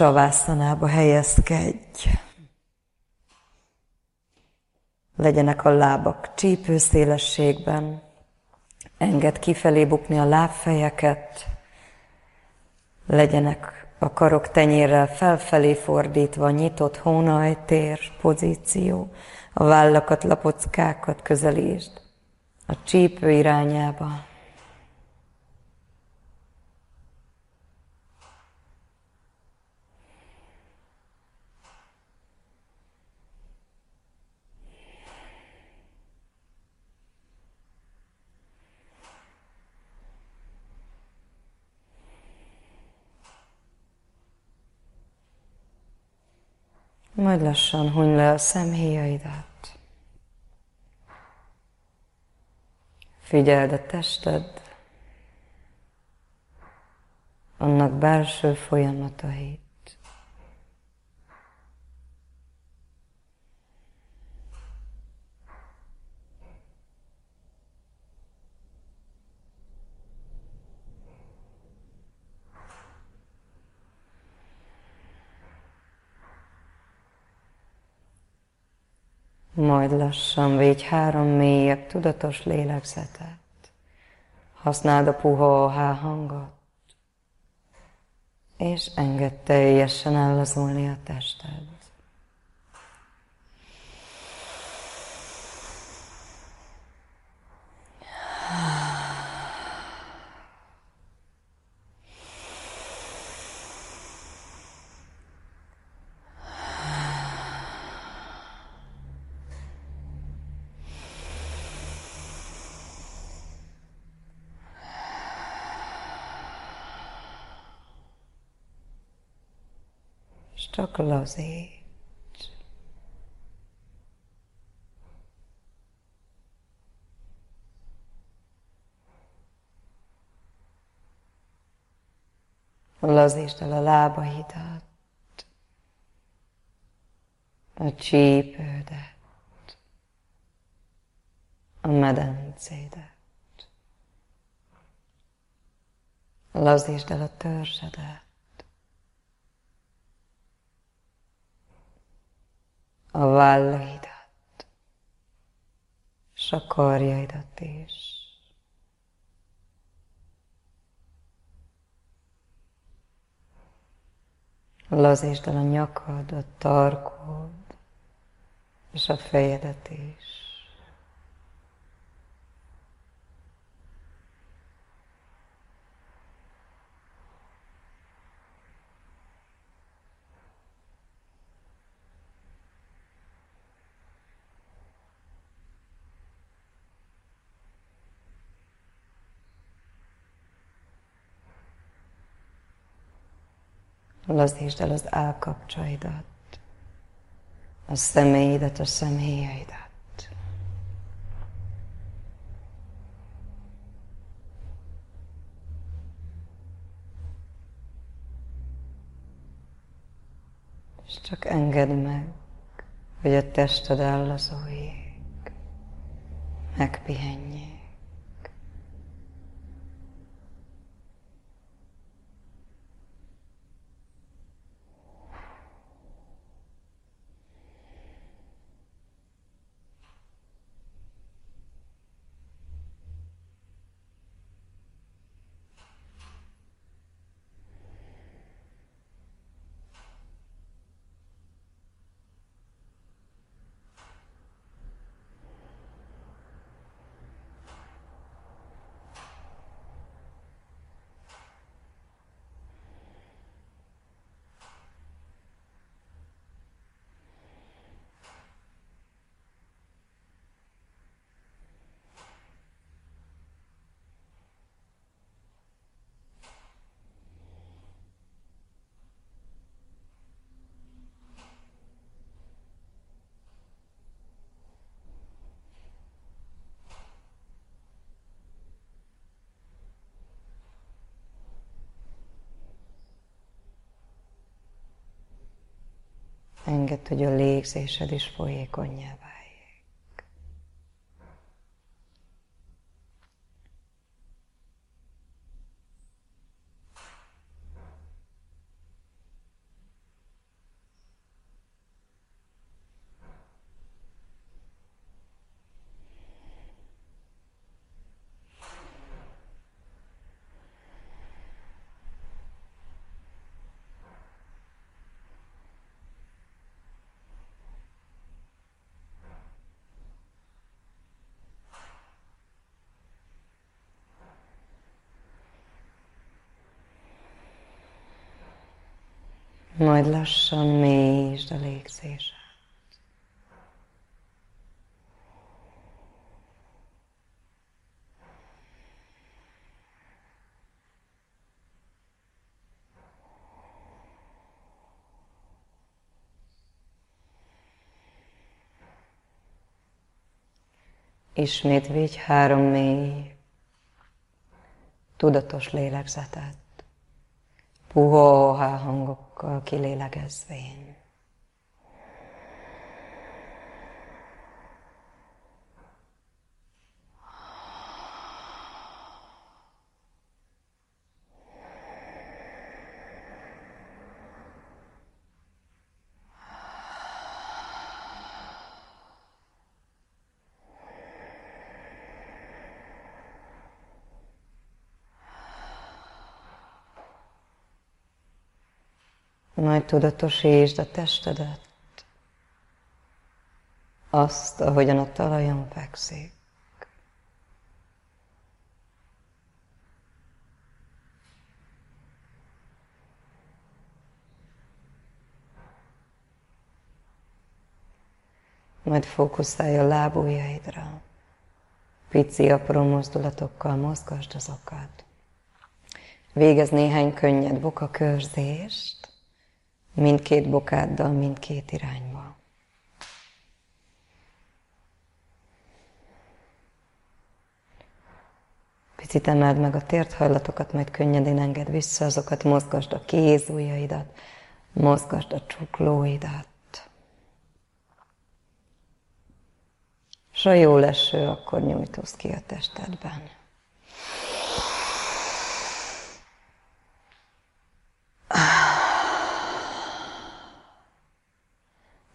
savászanába helyezkedj. Legyenek a lábak csípőszélességben, enged kifelé bukni a lábfejeket, legyenek a karok tenyérrel felfelé fordítva, nyitott hónajtér pozíció, a vállakat, lapockákat közelítsd a csípő irányába. Majd lassan huny le a szemhéjaidat. Figyeld a tested, annak belső folyamatait. Majd lassan végy három mélyebb, tudatos lélegzetet. Használd a puha H hangot, és engedd teljesen ellazulni a tested. Csak lazíts. Lazítsd el a lábaidat, a csípődet, a medencédet. Lazítsd el a törzsedet. A vállaidat, és a karjaidat is. Lazítsd el a nyakad, a tarkod, és a fejedet is. Lazítsd el az állkapcsaidat, a személyidet, a személyeidet. És csak engedd meg, hogy a tested ellazoljék, megpihenjék. Engedd, hogy a légzésed is folyékonyá váljék. Majd lassan mélyítsd a légzéset. Ismét vigy három mély, tudatos lélegzetet, puhó hangokkal kilélegezvén. Majd tudatosítsd a testedet, azt, ahogyan a talajon fekszik. Majd fókuszálj a lábujjaidra. Pici, apró mozdulatokkal mozgasd azokat. Végez néhány könnyed bokakörzést mindkét bokáddal, mindkét irányba. Picit emeld meg a térthajlatokat, majd könnyedén enged vissza azokat, mozgasd a kézujjaidat, mozgasd a csuklóidat. S a jó leső, akkor nyújtózz ki a testedben.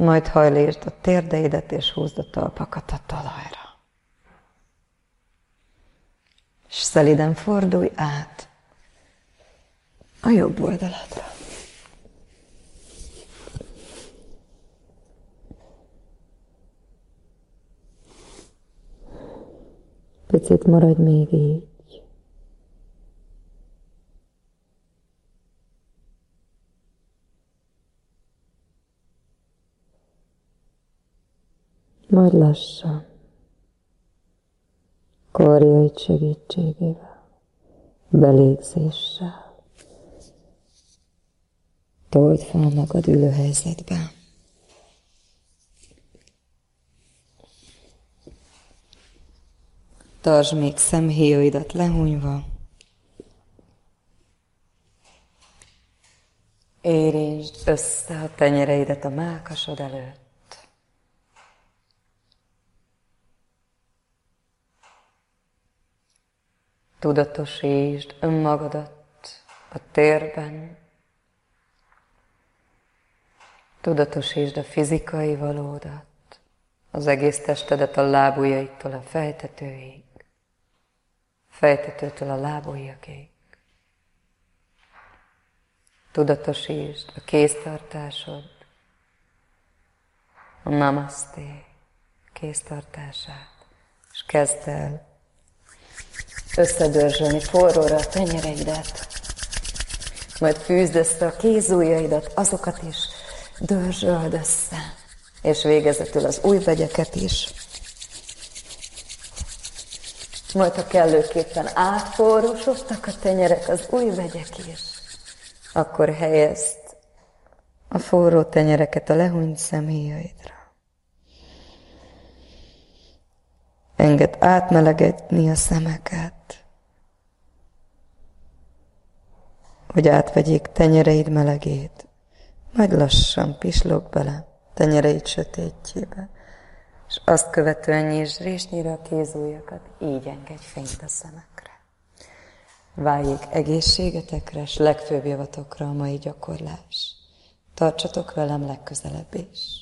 Majd hajlítsd a térdeidet, és húzd a talpakat a talajra. És szeliden fordulj át a jobb oldaladra. Picit maradj még így. Majd lassan, karjaid segítségével, belégzéssel, told fel magad ülő helyzetbe. Tartsd még szemhéjaidat lehúnyva. Érintsd össze a tenyereidet a mákasod előtt. Tudatosítsd önmagadat a térben, tudatosítsd a fizikai valódat, az egész testedet a lábujjaitól a fejtetőig, fejtetőtől a lábujjakig. Tudatosítsd a kéztartásod, a namaste kéztartását, és kezd el összedörzsölni forróra a tenyereidet, majd fűzd össze a kézújjaidat, azokat is dörzsöld össze, és végezetül az új vegyeket is. Majd, ha kellőképpen átforrósodtak a tenyerek, az új vegyek is, akkor helyezd a forró tenyereket a lehúnyt személyaidra. Enged átmelegedni a szemeket. Hogy átvegyék tenyereid melegét, majd lassan pislog bele tenyereid sötétjébe, és azt követően nyisd résnyire a kézújakat, így engedj fényt a szemekre. Váljék egészségetekre, és legfőbb javatokra a mai gyakorlás. Tartsatok velem legközelebb is.